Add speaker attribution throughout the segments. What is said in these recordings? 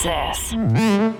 Speaker 1: Success.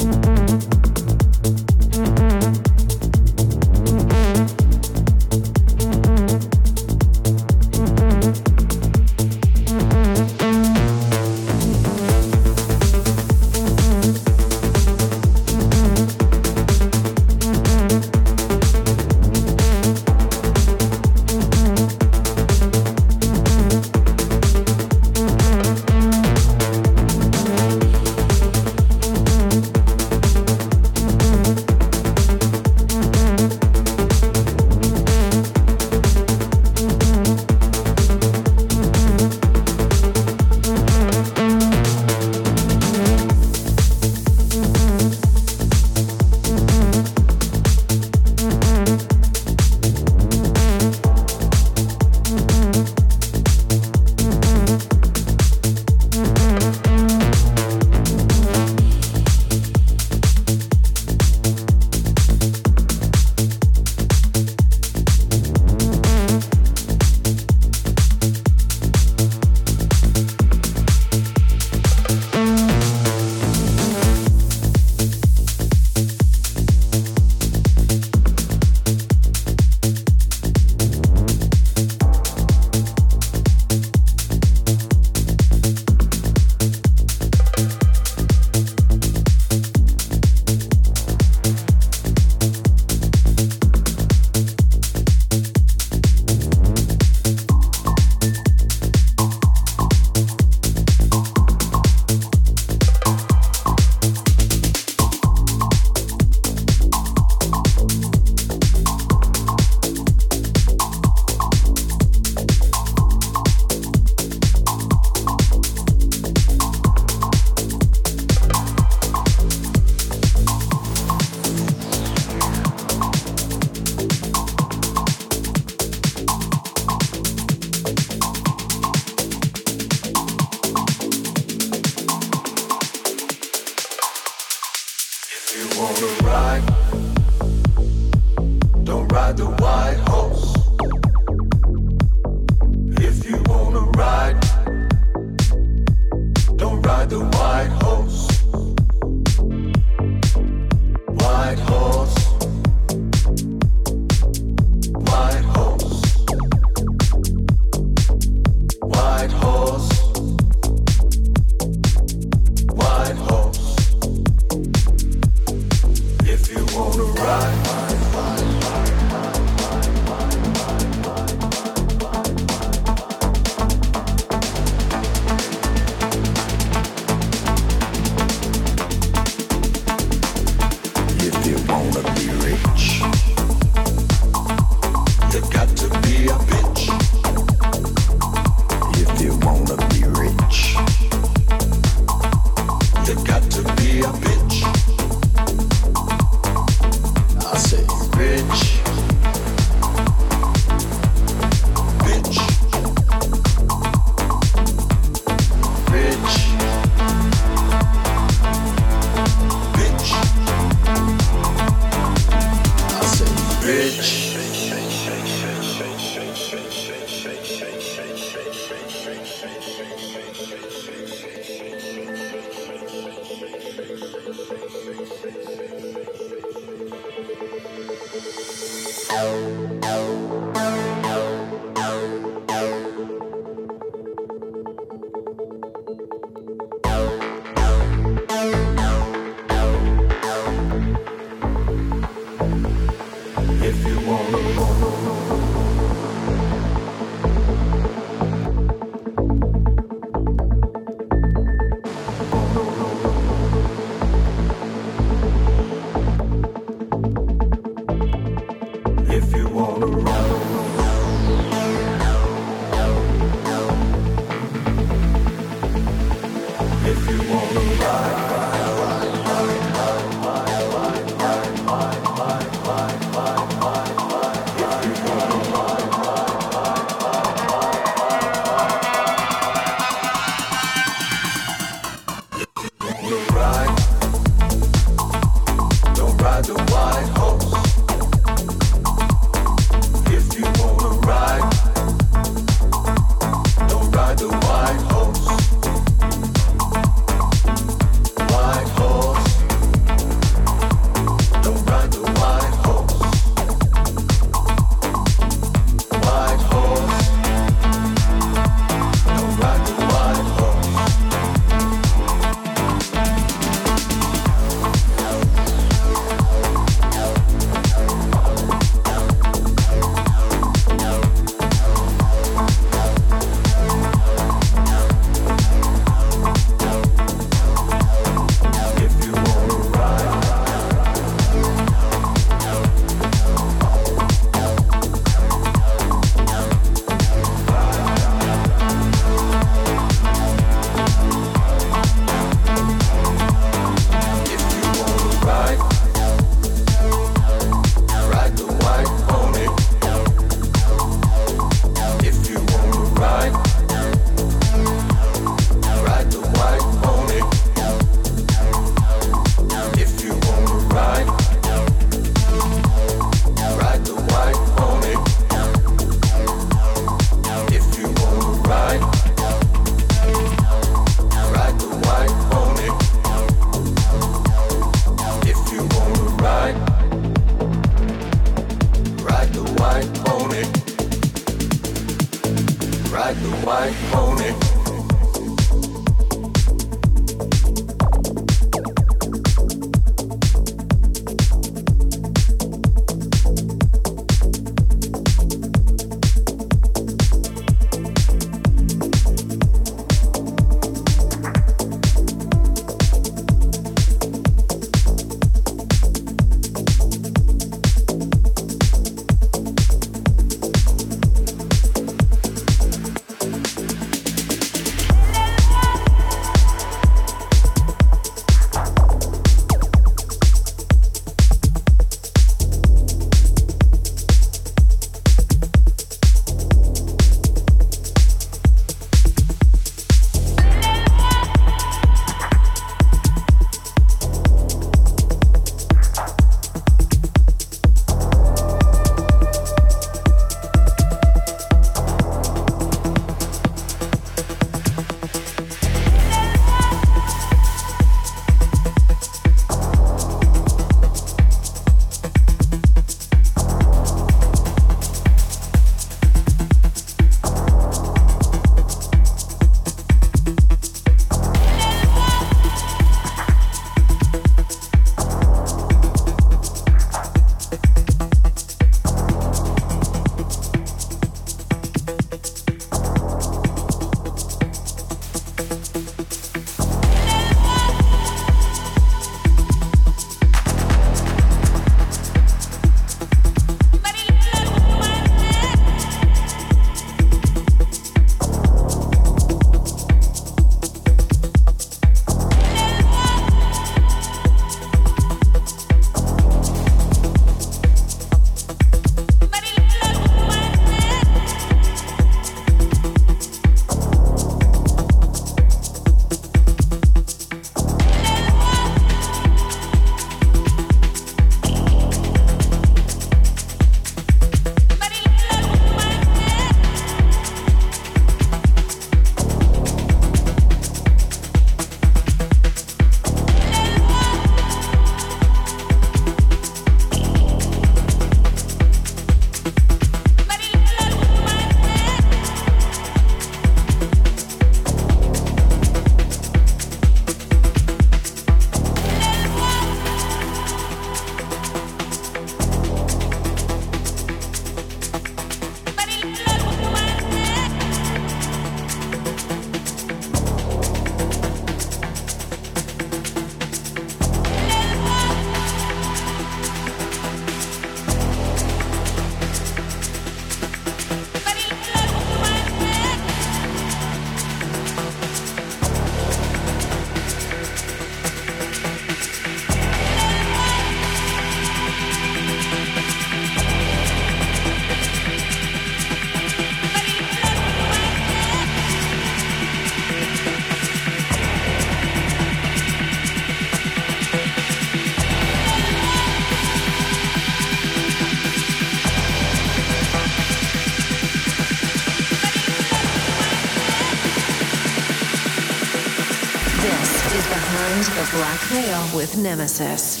Speaker 1: Veil with Nemesis.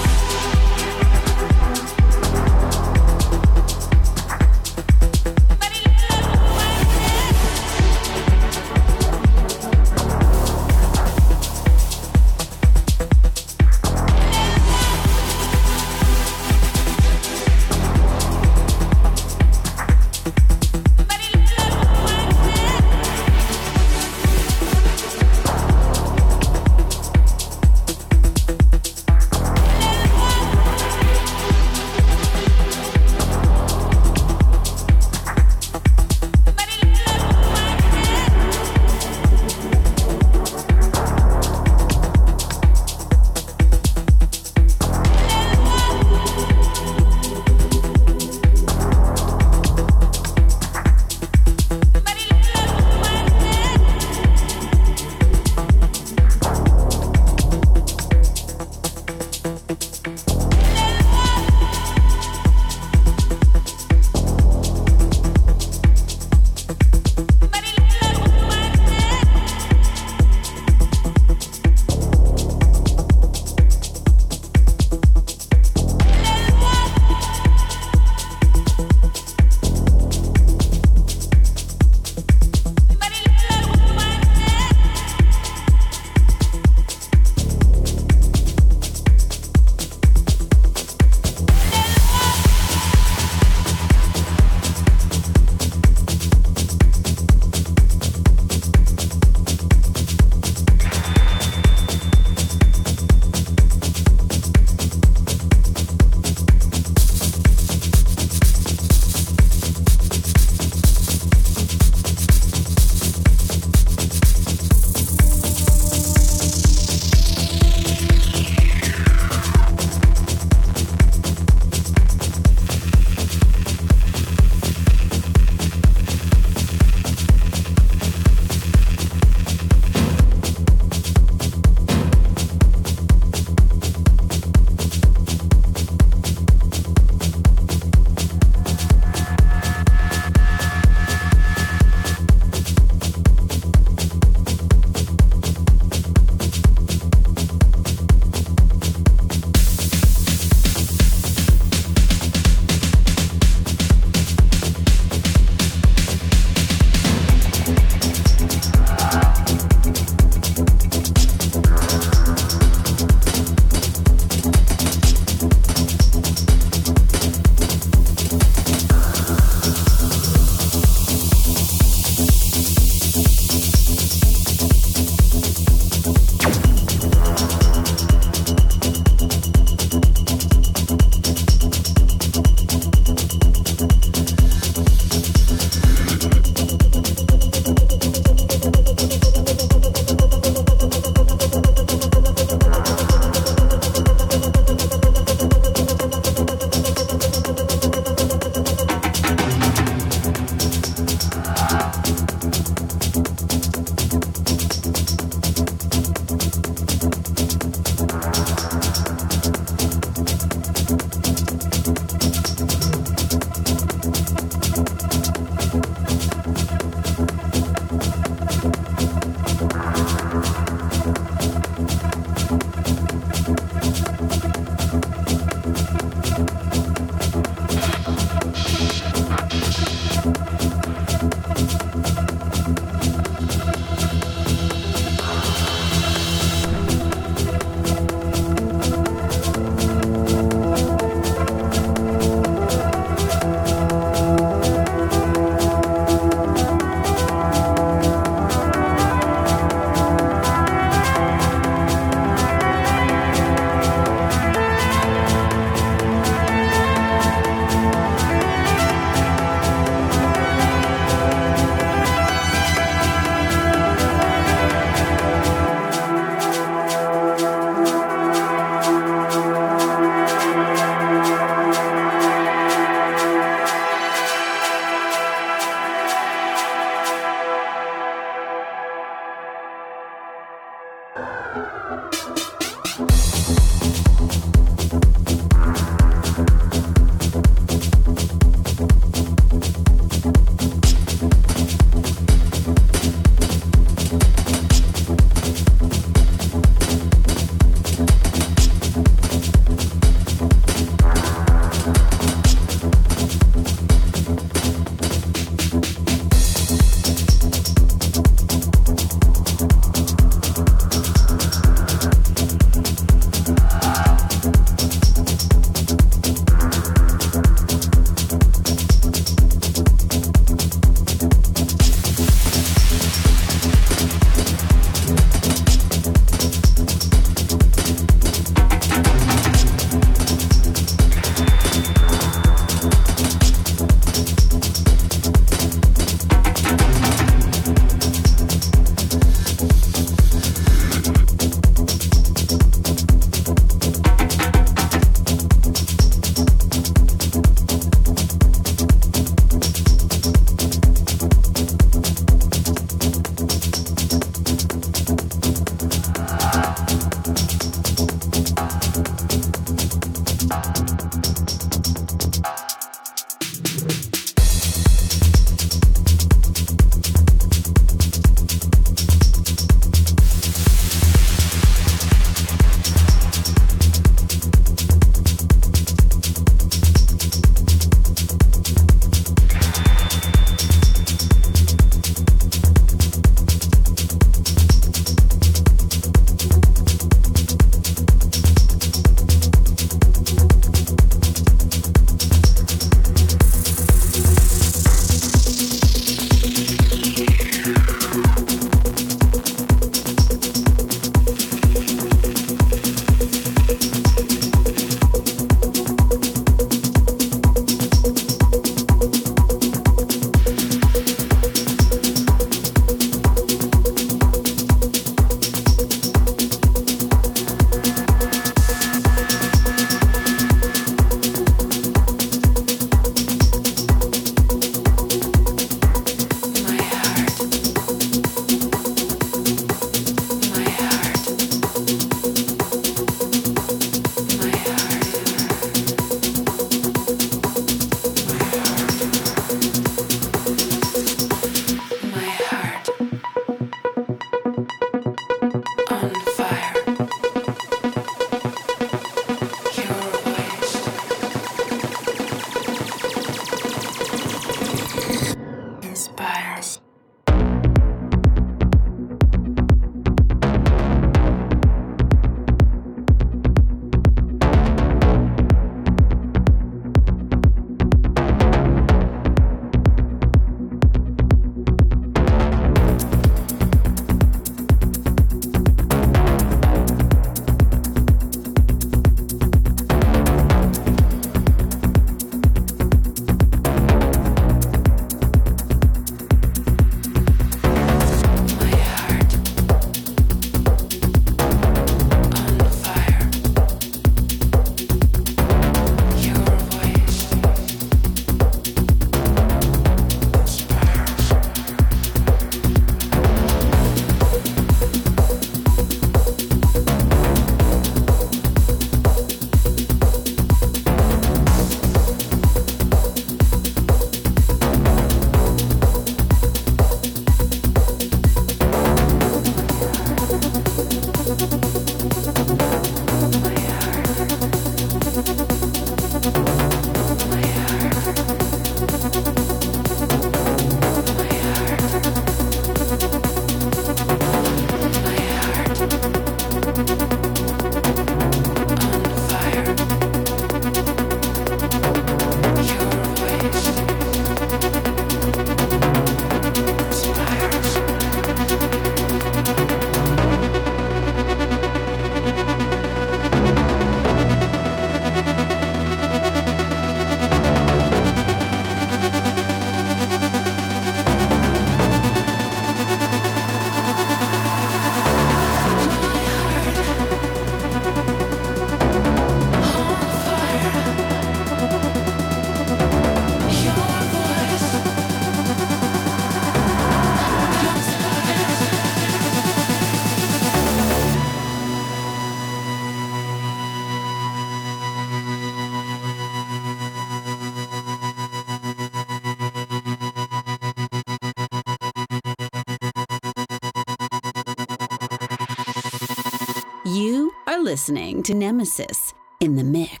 Speaker 2: Listening to Nemesis in the Mix.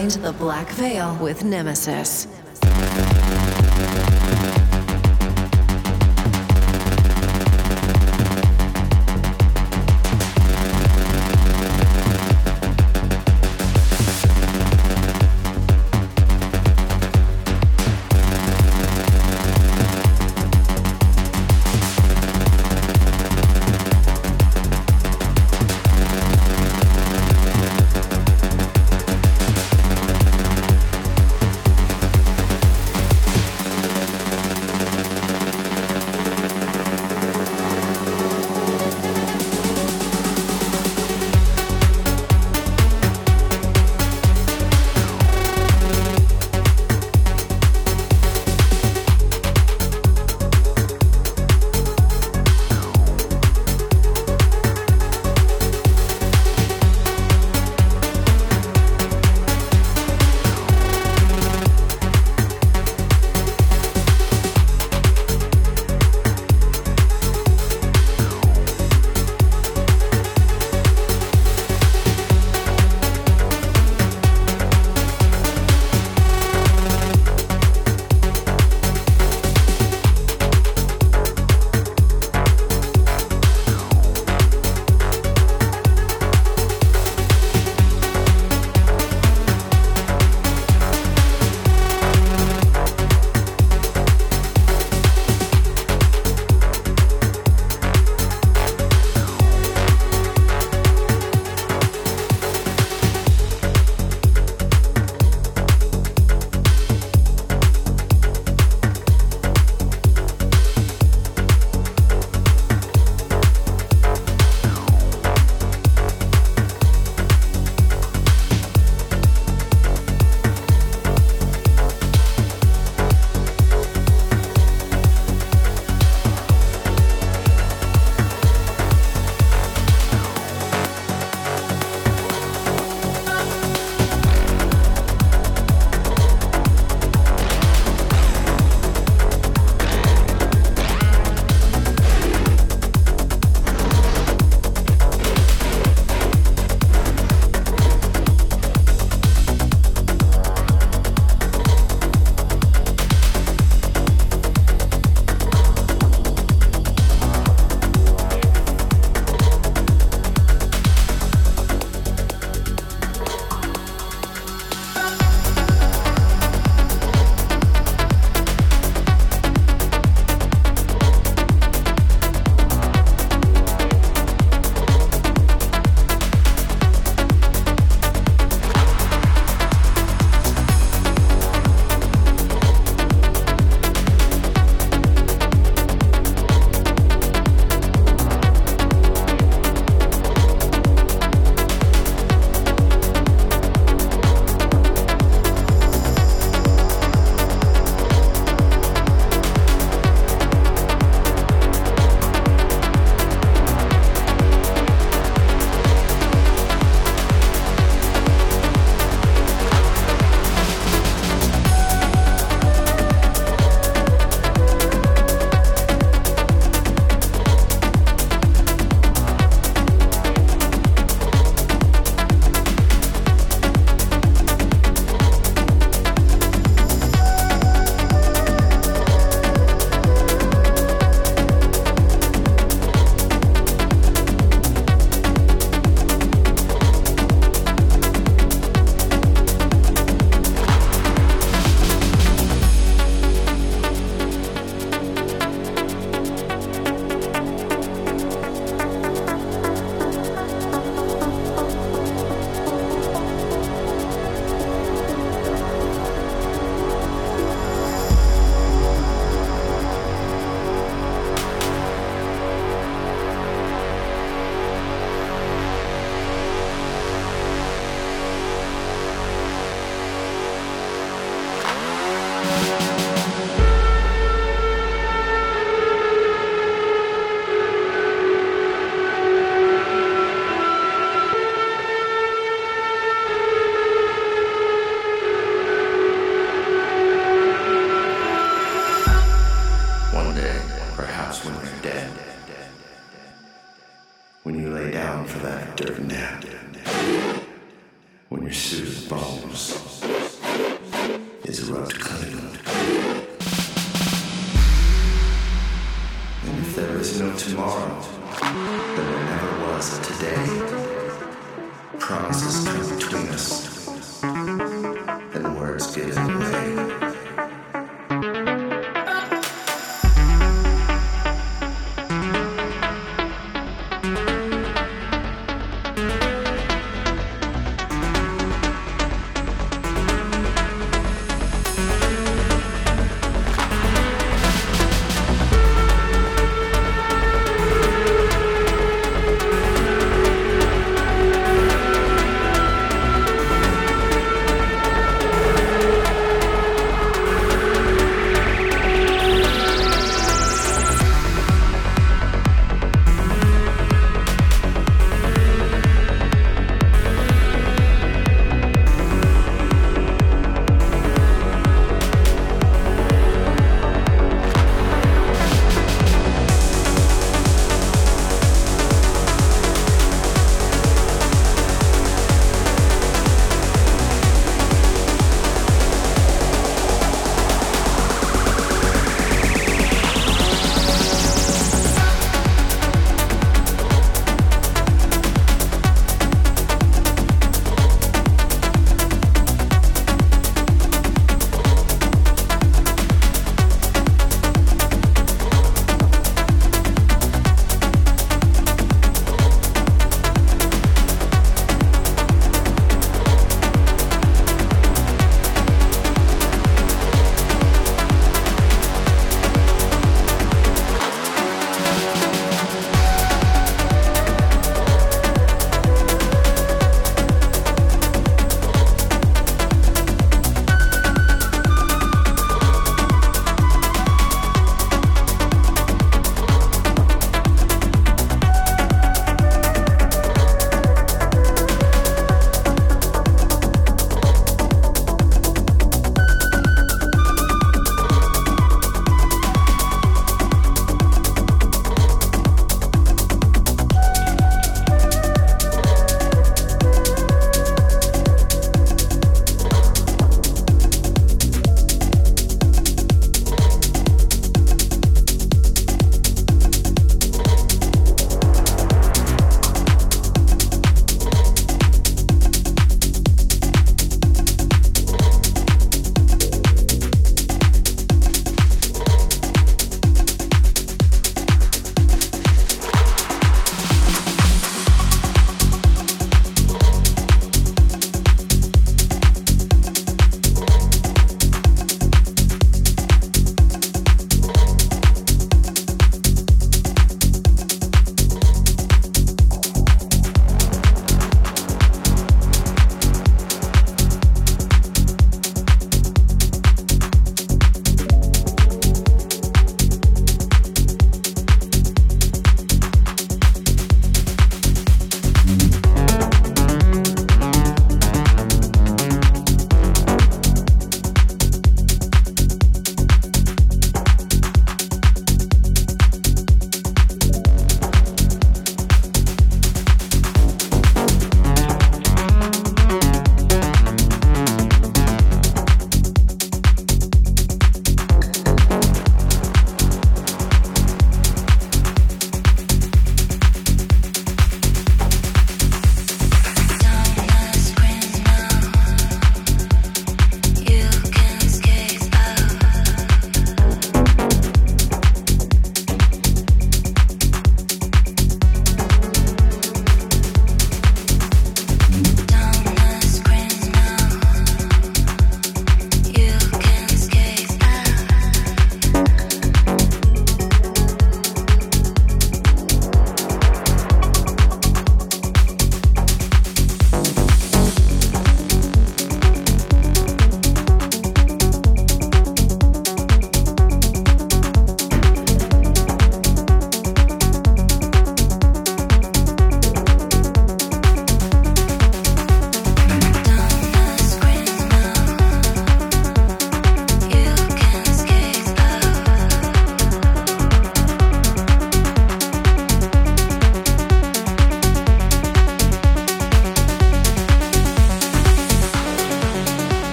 Speaker 1: Behind the Black Veil with Nemesis.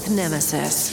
Speaker 1: With Nemesis.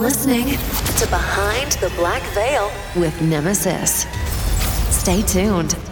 Speaker 1: Listening to Behind the Black Veil with Nemesis. Stay tuned.